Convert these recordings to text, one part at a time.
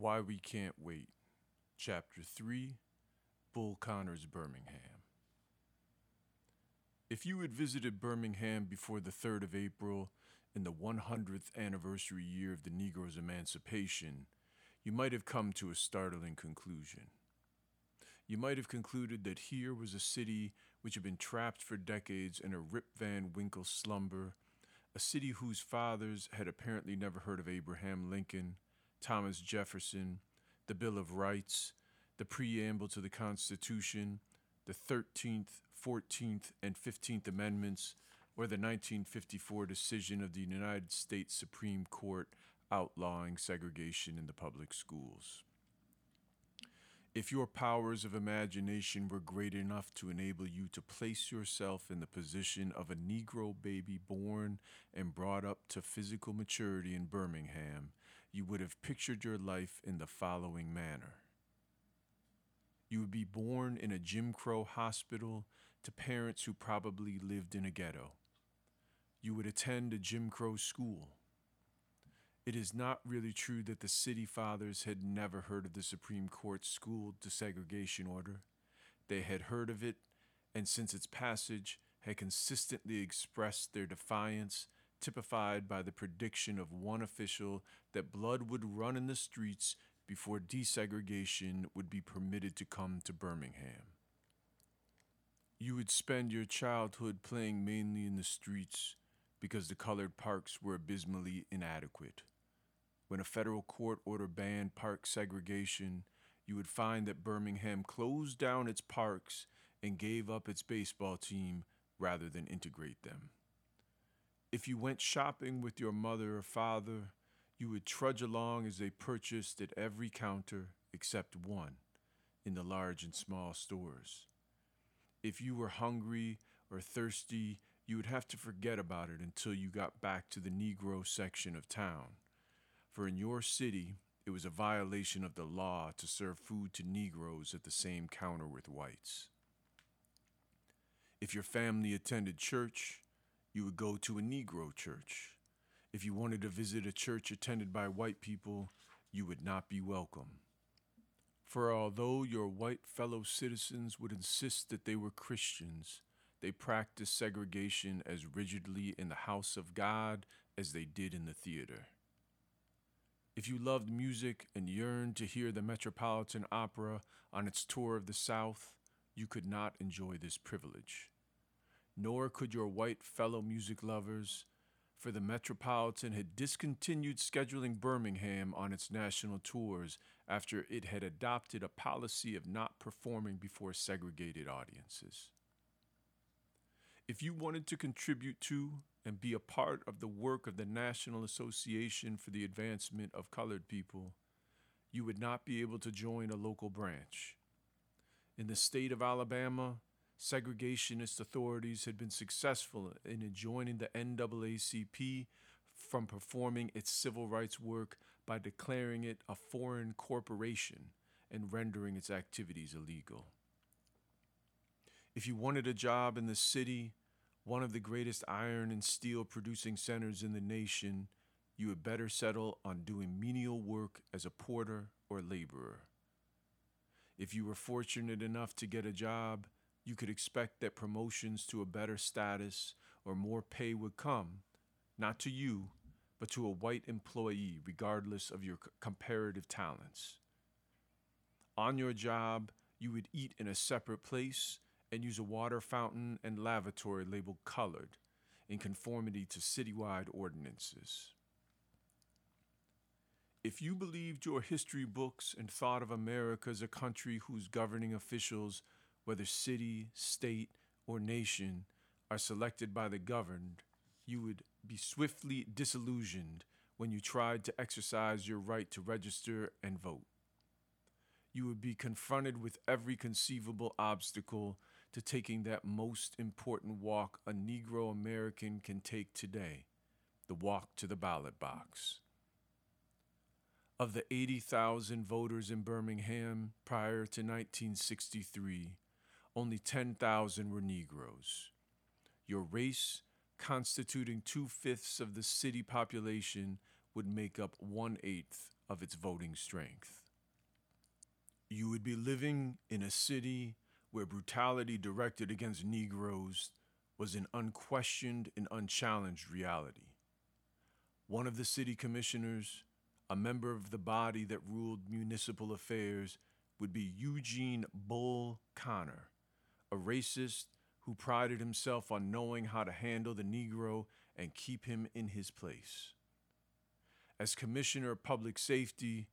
Why We Can't Wait, Chapter 3 Bull Connor's, Birmingham. If you had visited Birmingham before the 3rd of April in the 100th anniversary year of the Negro's emancipation, you might have come to a startling conclusion. You might have concluded that here was a city which had been trapped for decades in a Rip Van Winkle slumber, a city whose fathers had apparently never heard of Abraham Lincoln, Thomas Jefferson, the Bill of Rights, the preamble to the Constitution, the 13th, 14th, and 15th Amendments, or the 1954 decision of the United States Supreme Court outlawing segregation in the public schools. If your powers of imagination were great enough to enable you to place yourself in the position of a Negro baby born and brought up to physical maturity in Birmingham, you would have pictured your life in the following manner. You would be born in a Jim Crow hospital to parents who probably lived in a ghetto. You would attend a Jim Crow school. It is not really true that the city fathers had never heard of the Supreme Court's school desegregation order. They had heard of it, and since its passage, had consistently expressed their defiance, typified by the prediction of one official that blood would run in the streets before desegregation would be permitted to come to Birmingham. You would spend your childhood playing mainly in the streets because the colored parks were abysmally inadequate. When a federal court order banned park segregation, you would find that Birmingham closed down its parks and gave up its baseball team rather than integrate them. If you went shopping with your mother or father, you would trudge along as they purchased at every counter except one in the large and small stores. If you were hungry or thirsty, you would have to forget about it until you got back to the Negro section of town. For in your city, it was a violation of the law to serve food to Negroes at the same counter with whites. If your family attended church, you would go to a Negro church. If you wanted to visit a church attended by white people, you would not be welcome. For although your white fellow citizens would insist that they were Christians, they practiced segregation as rigidly in the house of God as they did in the theater. If you loved music and yearned to hear the Metropolitan Opera on its tour of the South, you could not enjoy this privilege. Nor could your white fellow music lovers, for the Metropolitan had discontinued scheduling Birmingham on its national tours after it had adopted a policy of not performing before segregated audiences. If you wanted to contribute to and be a part of the work of the National Association for the Advancement of Colored People, you would not be able to join a local branch. In the state of Alabama, segregationist authorities had been successful in enjoining the NAACP from performing its civil rights work by declaring it a foreign corporation and rendering its activities illegal. If you wanted a job in the city, one of the greatest iron and steel producing centers in the nation, you had better settle on doing menial work as a porter or laborer. If you were fortunate enough to get a job, you could expect that promotions to a better status or more pay would come, not to you, but to a white employee, regardless of your comparative talents. On your job, you would eat in a separate place and use a water fountain and lavatory labeled colored in conformity to citywide ordinances. If you believed your history books and thought of America as a country whose governing officials, whether city, state, or nation, are selected by the governed, you would be swiftly disillusioned when you tried to exercise your right to register and vote. You would be confronted with every conceivable obstacle to taking that most important walk a Negro American can take today the walk to the ballot box. Of the 80,000 voters in Birmingham prior to 1963, only 10,000 were Negroes. Your race, constituting two fifths of the city population, would make up one eighth of its voting strength. You would be living in a city where brutality directed against Negroes was an unquestioned and unchallenged reality. One of the city commissioners, a member of the body that ruled municipal affairs, would be Eugene Bull Connor, a racist who prided himself on knowing how to handle the Negro and keep him in his place. As Commissioner of Public Safety,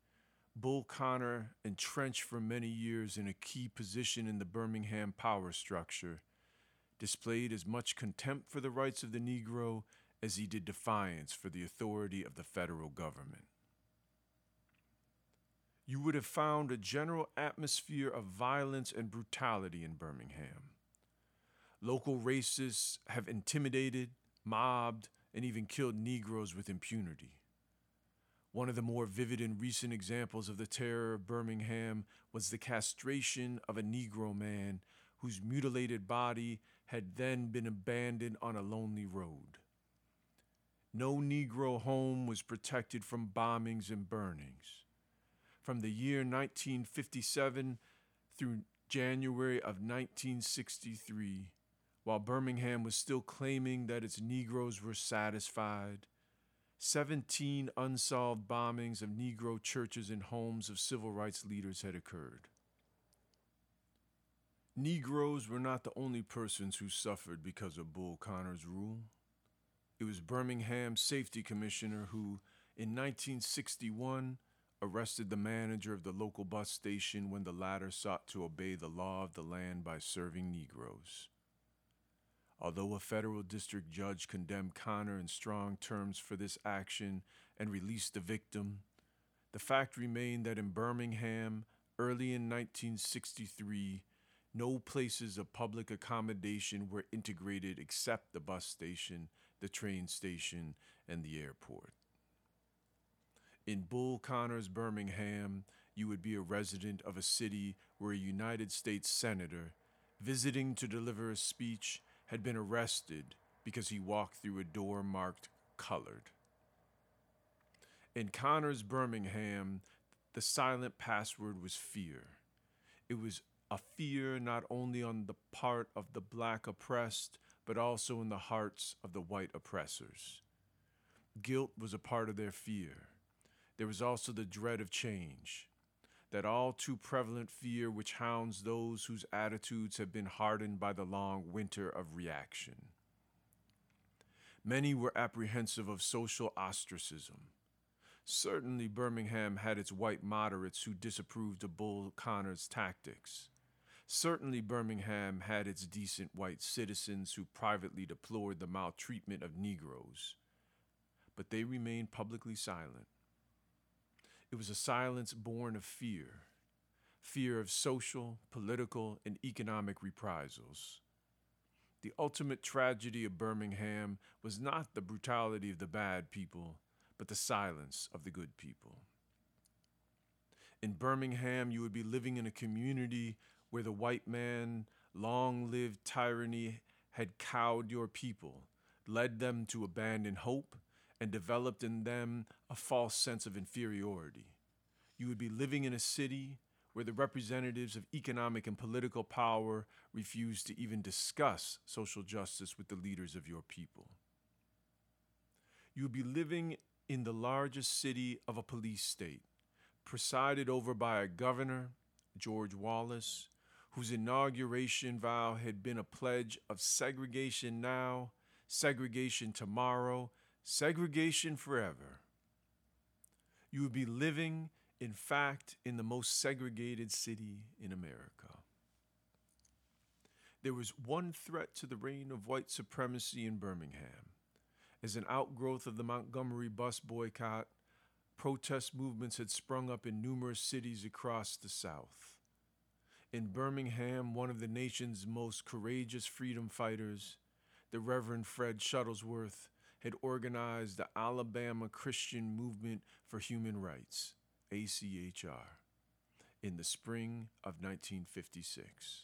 Bull Connor, entrenched for many years in a key position in the Birmingham power structure, displayed as much contempt for the rights of the Negro as he did defiance for the authority of the federal government. You would have found a general atmosphere of violence and brutality in Birmingham. Local racists have intimidated, mobbed, and even killed Negroes with impunity. One of the more vivid and recent examples of the terror of Birmingham was the castration of a Negro man whose mutilated body had then been abandoned on a lonely road. No Negro home was protected from bombings and burnings. From the year 1957 through January of 1963, while Birmingham was still claiming that its Negroes were satisfied, 17 unsolved bombings of Negro churches and homes of civil rights leaders had occurred. Negroes were not the only persons who suffered because of Bull Connor's rule. It was Birmingham's safety commissioner who, in 1961, arrested the manager of the local bus station when the latter sought to obey the law of the land by serving Negroes. Although a federal district judge condemned Connor in strong terms for this action and released the victim, the fact remained that in Birmingham, early in 1963, no places of public accommodation were integrated except the bus station, the train station, and the airport. In Bull Connor's Birmingham, you would be a resident of a city where a United States Senator, visiting to deliver a speech, had been arrested because he walked through a door marked colored. In Connor's Birmingham, the silent password was fear. It was a fear not only on the part of the black oppressed, but also in the hearts of the white oppressors. Guilt was a part of their fear. There was also the dread of change, that all too prevalent fear which hounds those whose attitudes have been hardened by the long winter of reaction. Many were apprehensive of social ostracism. Certainly, Birmingham had its white moderates who disapproved of Bull Connor's tactics. Certainly, Birmingham had its decent white citizens who privately deplored the maltreatment of Negroes. But they remained publicly silent. It was a silence born of fear fear of social, political, and economic reprisals. The ultimate tragedy of Birmingham was not the brutality of the bad people, but the silence of the good people. In Birmingham, you would be living in a community where the white man, long lived tyranny had cowed your people, led them to abandon hope, and developed in them a false sense of inferiority. You would be living in a city where the representatives of economic and political power refuse to even discuss social justice with the leaders of your people. You would be living in the largest city of a police state, presided over by a governor, George Wallace, whose inauguration vow had been a pledge of segregation now, segregation tomorrow, segregation forever. You would be living, in fact, in the most segregated city in America. There was one threat to the reign of white supremacy in Birmingham. As an outgrowth of the Montgomery bus boycott, protest movements had sprung up in numerous cities across the South. In Birmingham, one of the nation's most courageous freedom fighters, the Reverend Fred Shuttlesworth, had organized the Alabama Christian Movement for Human Rights, ACHR, in the spring of 1956.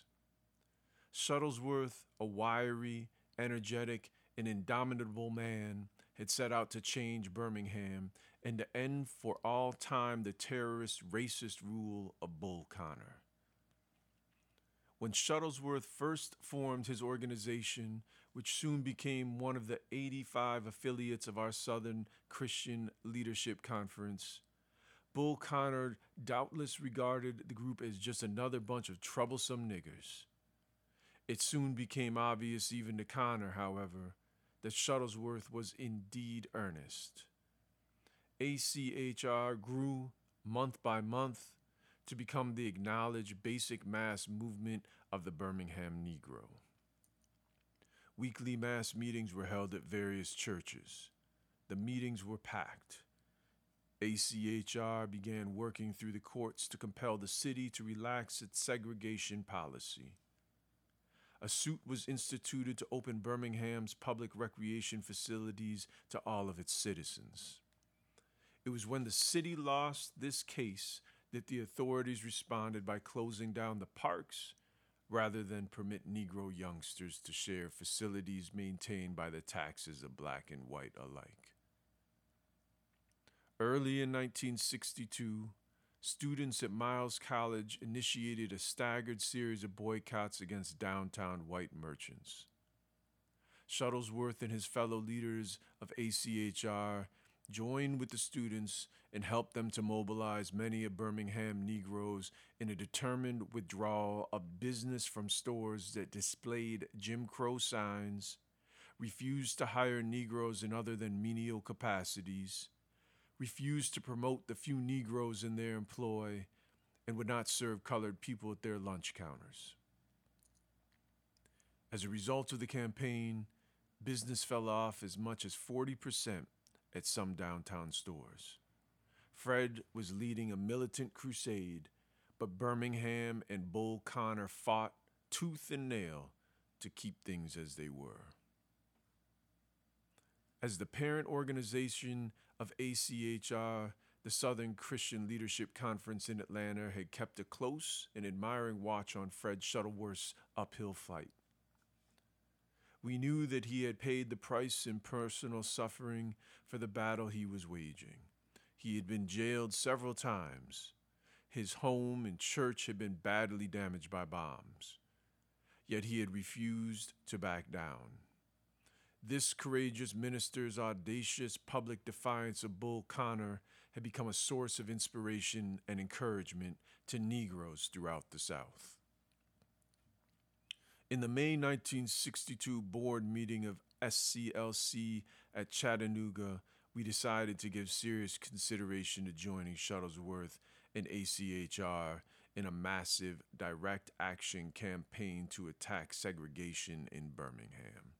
Shuttlesworth, a wiry, energetic, and indomitable man, had set out to change Birmingham and to end for all time the terrorist, racist rule of Bull Connor. When Shuttlesworth first formed his organization, which soon became one of the 85 affiliates of our Southern Christian Leadership Conference, Bull Connor doubtless regarded the group as just another bunch of troublesome niggers. It soon became obvious, even to Connor, however, that Shuttlesworth was indeed earnest. ACHR grew month by month to become the acknowledged basic mass movement of the Birmingham Negro. Weekly mass meetings were held at various churches. The meetings were packed. ACHR began working through the courts to compel the city to relax its segregation policy. A suit was instituted to open Birmingham's public recreation facilities to all of its citizens. It was when the city lost this case that the authorities responded by closing down the parks rather than permit Negro youngsters to share facilities maintained by the taxes of black and white alike. Early in 1962, students at Miles College initiated a staggered series of boycotts against downtown white merchants. Shuttlesworth and his fellow leaders of ACHR joined with the students and helped them to mobilize many of Birmingham Negroes in a determined withdrawal of business from stores that displayed Jim Crow signs, refused to hire Negroes in other than menial capacities, refused to promote the few Negroes in their employ, and would not serve colored people at their lunch counters. As a result of the campaign, business fell off as much as 40% at some downtown stores. Fred was leading a militant crusade, but Birmingham and Bull Connor fought tooth and nail to keep things as they were. As the parent organization of ACHR, the Southern Christian Leadership Conference in Atlanta had kept a close and admiring watch on Fred Shuttlesworth's uphill fight. We knew that he had paid the price in personal suffering for the battle he was waging. He had been jailed several times. His home and church had been badly damaged by bombs. Yet he had refused to back down. This courageous minister's audacious public defiance of Bull Connor had become a source of inspiration and encouragement to Negroes throughout the South. In the May 1962 board meeting of SCLC at Chattanooga, we decided to give serious consideration to joining Shuttlesworth and ACHR in a massive direct action campaign to attack segregation in Birmingham.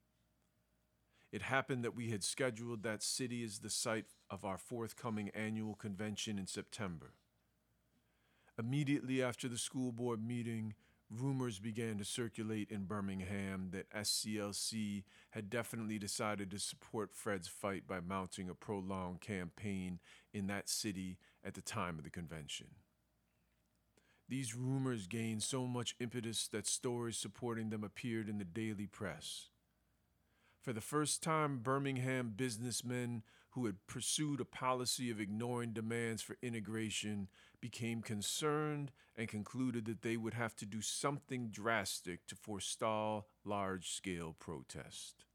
It happened that we had scheduled that city as the site of our forthcoming annual convention in September. Immediately after the school board meeting, rumors began to circulate in Birmingham that SCLC had definitely decided to support Fred's fight by mounting a prolonged campaign in that city at the time of the convention. These rumors gained so much impetus that stories supporting them appeared in the daily press. For the first time, Birmingham businessmen who had pursued a policy of ignoring demands for integration became concerned and concluded that they would have to do something drastic to forestall large scale protest.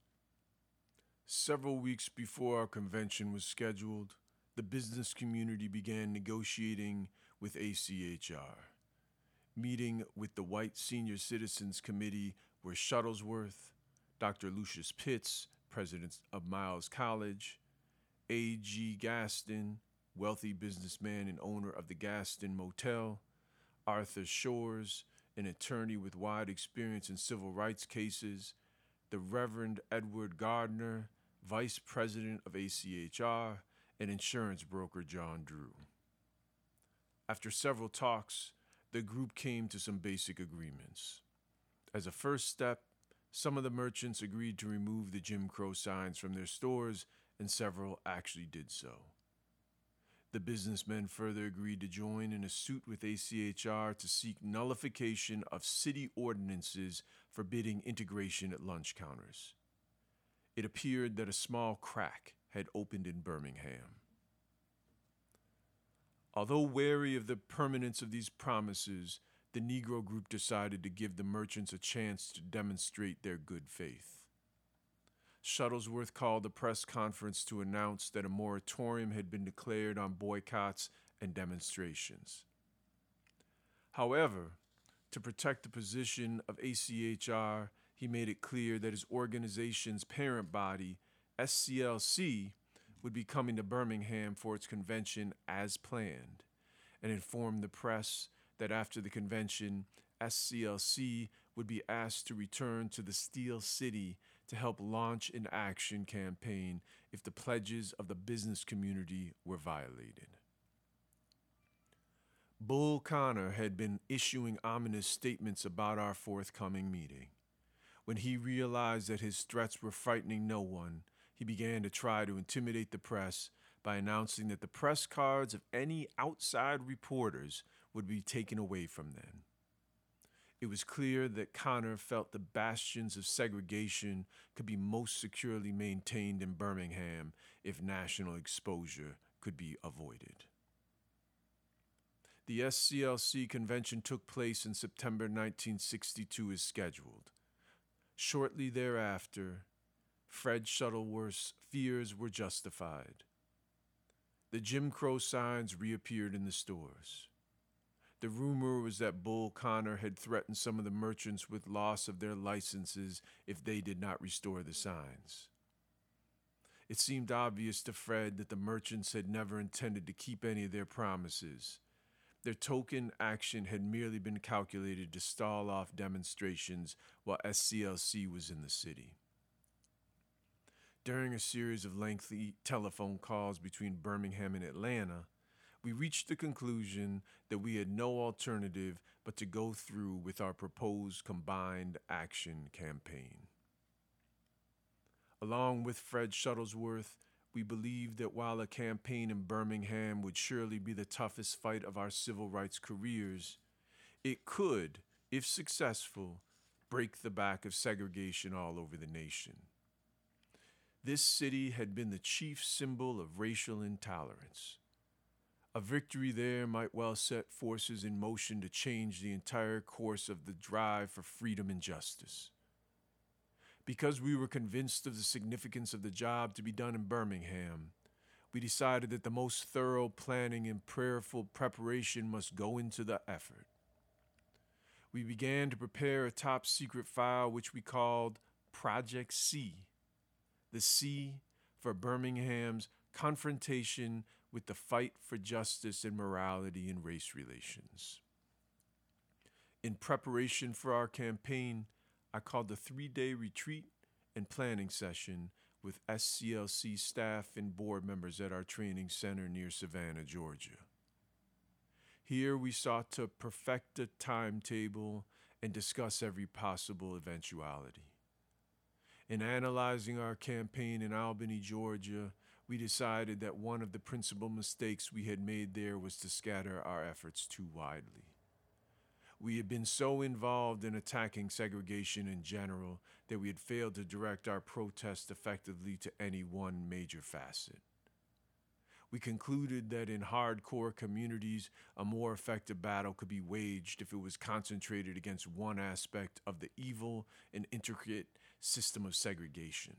Several weeks before our convention was scheduled, the business community began negotiating with ACHR. Meeting with the White Senior Citizens Committee were Shuttlesworth, Dr. Lucius Pitts, president of Miles College, A.G. Gaston, wealthy businessman and owner of the Gaston Motel, Arthur Shores, an attorney with wide experience in civil rights cases, the Reverend Edward Gardner, vice president of ACHR, and insurance broker John Drew. After several talks, the group came to some basic agreements. As a first step, some of the merchants agreed to remove the Jim Crow signs from their stores, and several actually did so. The businessmen further agreed to join in a suit with ACHR to seek nullification of city ordinances forbidding integration at lunch counters. It appeared that a small crack had opened in Birmingham. Although wary of the permanence of these promises, the Negro group decided to give the merchants a chance to demonstrate their good faith. Shuttlesworth called a press conference to announce that a moratorium had been declared on boycotts and demonstrations. However, to protect the position of ACHR, he made it clear that his organization's parent body, SCLC, would be coming to Birmingham for its convention as planned, and informed the press that after the convention, SCLC would be asked to return to the Steel City to help launch an action campaign if the pledges of the business community were violated. Bull Connor had been issuing ominous statements about our forthcoming meeting. When he realized that his threats were frightening no one, he began to try to intimidate the press by announcing that the press cards of any outside reporters would be taken away from them. It was clear that Connor felt the bastions of segregation could be most securely maintained in Birmingham if national exposure could be avoided. The SCLC convention took place in September 1962 as scheduled. Shortly thereafter, Fred Shuttlesworth's fears were justified. The Jim Crow signs reappeared in the stores. The rumor was that Bull Connor had threatened some of the merchants with loss of their licenses if they did not restore the signs. It seemed obvious to Fred that the merchants had never intended to keep any of their promises. Their token action had merely been calculated to stall off demonstrations while SCLC was in the city. During a series of lengthy telephone calls between Birmingham and Atlanta, we reached the conclusion that we had no alternative but to go through with our proposed combined action campaign. Along with Fred Shuttlesworth, we believed that while a campaign in Birmingham would surely be the toughest fight of our civil rights careers, it could, if successful, break the back of segregation all over the nation. This city had been the chief symbol of racial intolerance. A victory there might well set forces in motion to change the entire course of the drive for freedom and justice. Because we were convinced of the significance of the job to be done in Birmingham, we decided that the most thorough planning and prayerful preparation must go into the effort. We began to prepare a top secret file which we called Project C, the C for Birmingham's confrontation with the fight for justice and morality in race relations. In preparation for our campaign, I called a three day retreat and planning session with SCLC staff and board members at our training center near Savannah, Georgia. Here we sought to perfect a timetable and discuss every possible eventuality. In analyzing our campaign in Albany, Georgia, we decided that one of the principal mistakes we had made there was to scatter our efforts too widely. We had been so involved in attacking segregation in general that we had failed to direct our protest effectively to any one major facet. We concluded that in hardcore communities, a more effective battle could be waged if it was concentrated against one aspect of the evil and intricate system of segregation.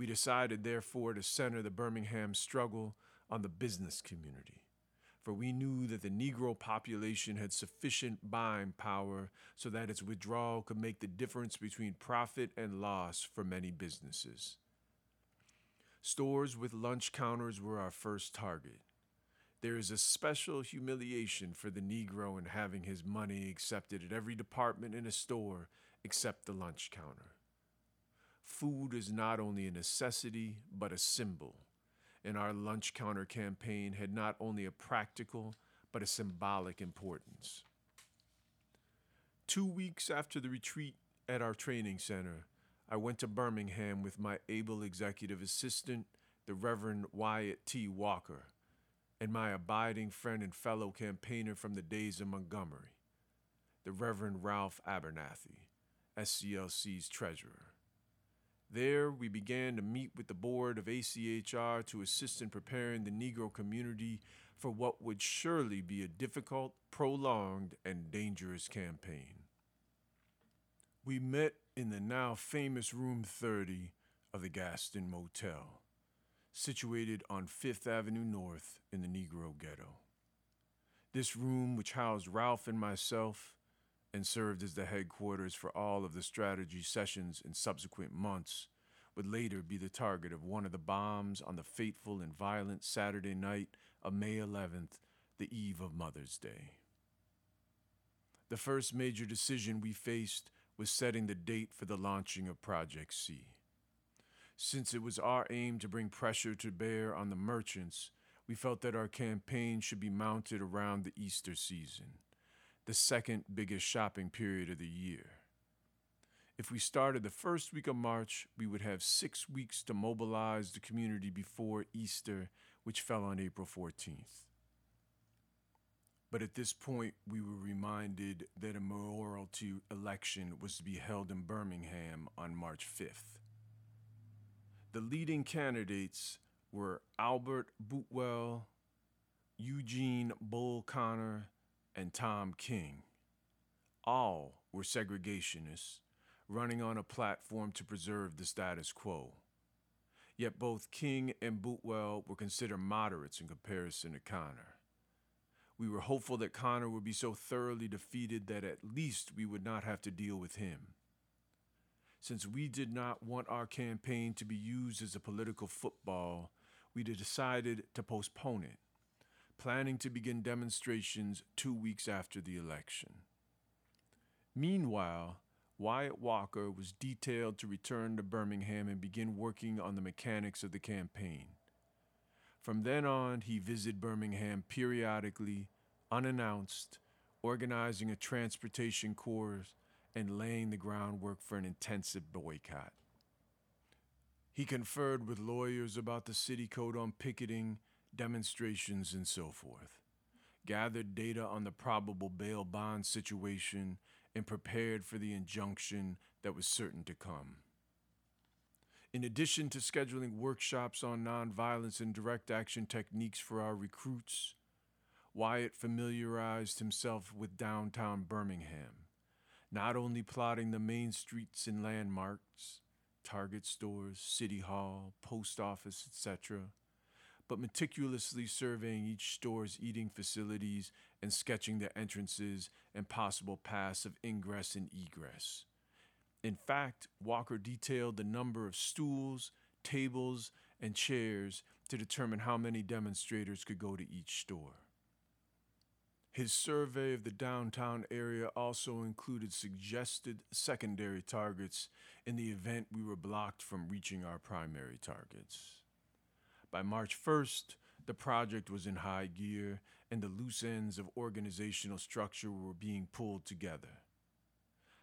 We decided, therefore, to center the Birmingham struggle on the business community, for we knew that the Negro population had sufficient buying power so that its withdrawal could make the difference between profit and loss for many businesses. Stores with lunch counters were our first target. There is a special humiliation for the Negro in having his money accepted at every department in a store except the lunch counter. Food is not only a necessity, but a symbol. And our lunch counter campaign had not only a practical, but a symbolic importance. Two weeks after the retreat at our training center, I went to Birmingham with my able executive assistant, the Reverend Wyatt T. Walker, and my abiding friend and fellow campaigner from the days of Montgomery, the Reverend Ralph Abernathy, SCLC's treasurer. There, we began to meet with the board of ACHR to assist in preparing the Negro community for what would surely be a difficult, prolonged, and dangerous campaign. We met in the now famous Room 30 of the Gaston Motel, situated on Fifth Avenue North in the Negro Ghetto. This room, which housed Ralph and myself, and served as the headquarters for all of the strategy sessions in subsequent months, would later be the target of one of the bombs on the fateful and violent Saturday night of May 11th, the eve of Mother's Day. The first major decision we faced was setting the date for the launching of Project C. Since it was our aim to bring pressure to bear on the merchants, we felt that our campaign should be mounted around the Easter season, the second biggest shopping period of the year. If we started the first week of March, we would have six weeks to mobilize the community before Easter, which fell on April 14th. But at this point, we were reminded that a mayoralty election was to be held in Birmingham on March 5th. The leading candidates were Albert Boutwell, Eugene Bull Connor, and Tom King. All were segregationists, running on a platform to preserve the status quo. Yet both King and Boutwell were considered moderates in comparison to Connor. We were hopeful that Connor would be so thoroughly defeated that at least we would not have to deal with him. Since we did not want our campaign to be used as a political football, we decided to postpone it, planning to begin demonstrations two weeks after the election. Meanwhile, Wyatt Walker was detailed to return to Birmingham and begin working on the mechanics of the campaign. From then on, he visited Birmingham periodically, unannounced, organizing a transportation corps and laying the groundwork for an intensive boycott. He conferred with lawyers about the city code on picketing, demonstrations, and so forth, gathered data on the probable bail bond situation, and prepared for the injunction that was certain to come. In addition to scheduling workshops on nonviolence and direct action techniques for our recruits, Wyatt familiarized himself with downtown Birmingham, not only plotting the main streets and landmarks, Target stores, City Hall, post office, etc., but meticulously surveying each store's eating facilities and sketching the entrances and possible paths of ingress and egress. In fact, Walker detailed the number of stools, tables, and chairs to determine how many demonstrators could go to each store. His survey of the downtown area also included suggested secondary targets in the event we were blocked from reaching our primary targets. By March 1st, the project was in high gear and the loose ends of organizational structure were being pulled together.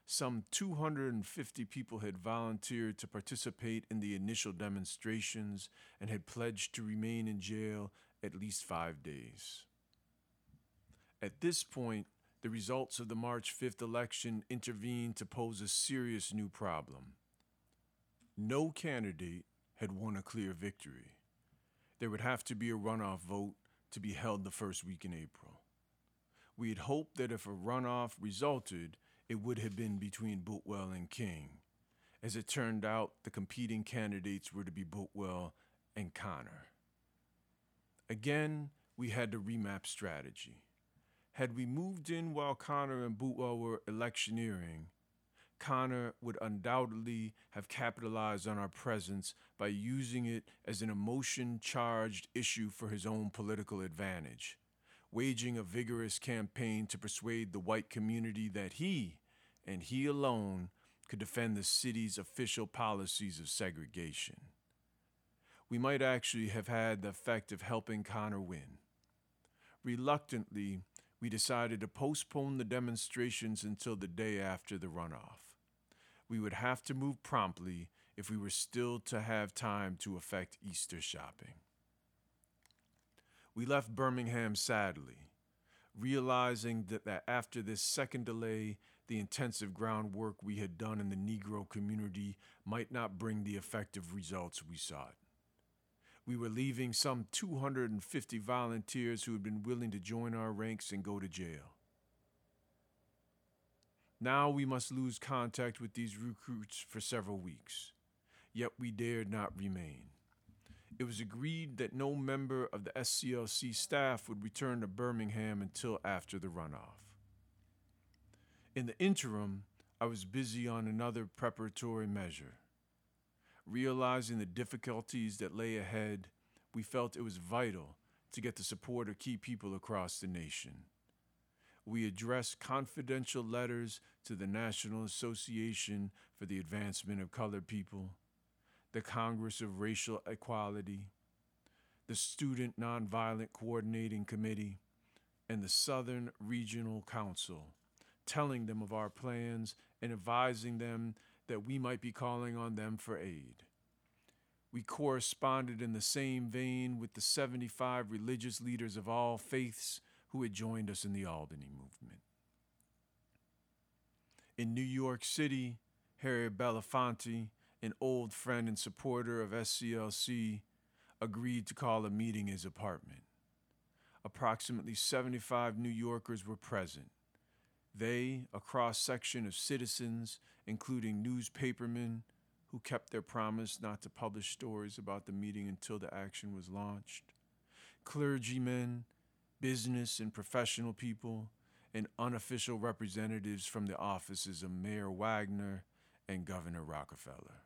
Some 250 people had volunteered to participate in the initial demonstrations and had pledged to remain in jail at least five days. At this point, the results of the March 5th election intervened to pose a serious new problem. No candidate had won a clear victory. There would have to be a runoff vote to be held the first week in April. We had hoped that if a runoff resulted, it would have been between Boutwell and King. As it turned out, the competing candidates were to be Boutwell and Connor. Again, we had to remap strategy. Had we moved in while Connor and Boutwell were electioneering, Connor would undoubtedly have capitalized on our presence by using it as an emotion charged issue for his own political advantage, waging a vigorous campaign to persuade the white community that he, and he alone, could defend the city's official policies of segregation. We might actually have had the effect of helping Connor win. Reluctantly, we decided to postpone the demonstrations until the day after the runoff. We would have to move promptly if we were still to have time to effect Easter shopping. We left Birmingham sadly, realizing that, that after this second delay, the intensive groundwork we had done in the Negro community might not bring the effective results we sought. We were leaving some 250 volunteers who had been willing to join our ranks and go to jail. Now we must lose contact with these recruits for several weeks, yet we dared not remain. It was agreed that no member of the SCLC staff would return to Birmingham until after the runoff. In the interim, I was busy on another preparatory measure. Realizing the difficulties that lay ahead, we felt it was vital to get the support of key people across the nation. We addressed confidential letters to the National Association for the Advancement of Colored People the Congress of Racial Equality, the Student Nonviolent Coordinating Committee, and the Southern Regional Council, telling them of our plans and advising them that we might be calling on them for aid. We corresponded in the same vein with the 75 religious leaders of all faiths who had joined us in the Albany movement. In New York City, Harry Belafonte, an old friend and supporter of SCLC, agreed to call a meeting in his apartment. Approximately 75 New Yorkers were present. They, a cross section of citizens, including newspapermen who kept their promise not to publish stories about the meeting until the action was launched, clergymen, business and professional people, and unofficial representatives from the offices of Mayor Wagner and Governor Rockefeller.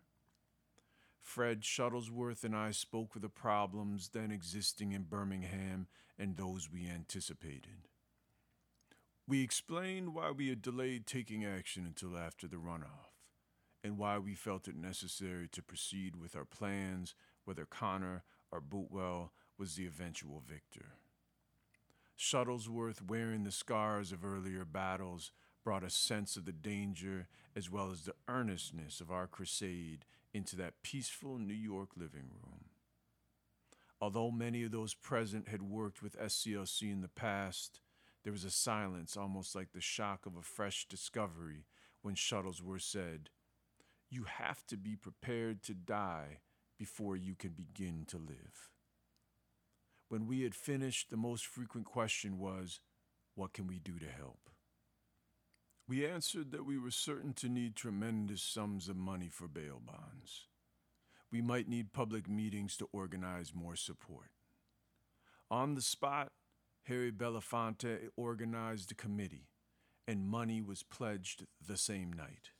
Fred Shuttlesworth and I spoke of the problems then existing in Birmingham and those we anticipated. We explained why we had delayed taking action until after the runoff, and why we felt it necessary to proceed with our plans whether Connor or Boutwell was the eventual victor. Shuttlesworth, wearing the scars of earlier battles, brought a sense of the danger as well as the earnestness of our crusade into that peaceful New York living room. Although many of those present had worked with SCLC in the past, there was a silence almost like the shock of a fresh discovery when Shuttlesworth said, You have to be prepared to die before you can begin to live. When we had finished, the most frequent question was, What can we do to help? We answered that we were certain to need tremendous sums of money for bail bonds. We might need public meetings to organize more support. On the spot, Harry Belafonte organized a committee, and money was pledged the same night.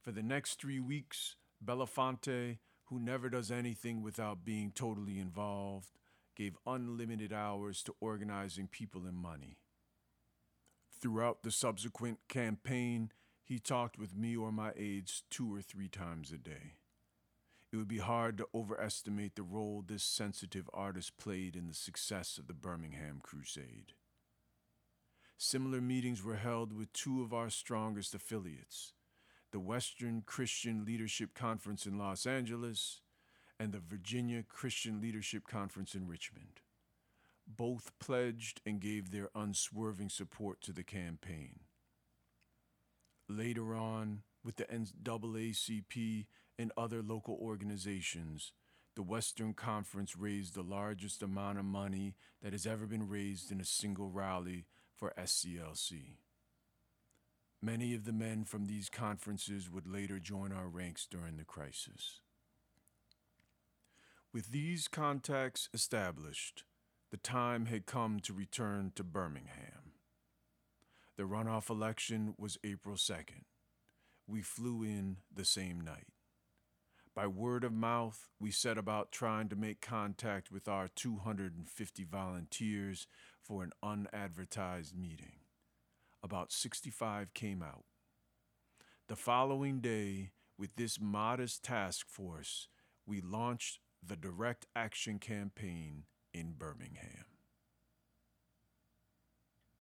For the next three weeks, Belafonte, who never does anything without being totally involved, gave unlimited hours to organizing people and money. Throughout the subsequent campaign, he talked with me or my aides two or three times a day. It would be hard to overestimate the role this sensitive artist played in the success of the Birmingham Crusade. Similar meetings were held with two of our strongest affiliates the Western Christian Leadership Conference in Los Angeles and the Virginia Christian Leadership Conference in Richmond both pledged and gave their unswerving support to the campaign. Later on, with the NAACP and other local organizations, the Western Conference raised the largest amount of money that has ever been raised in a single rally for SCLC. Many of the men from these conferences would later join our ranks during the crisis. With these contacts established, the time had come to return to Birmingham. The runoff election was April 2nd. We flew in the same night. By word of mouth, we set about trying to make contact with our 250 volunteers for an unadvertised meeting. About 65 came out. The following day, with this modest task force, we launched the Direct Action Campaign in Birmingham.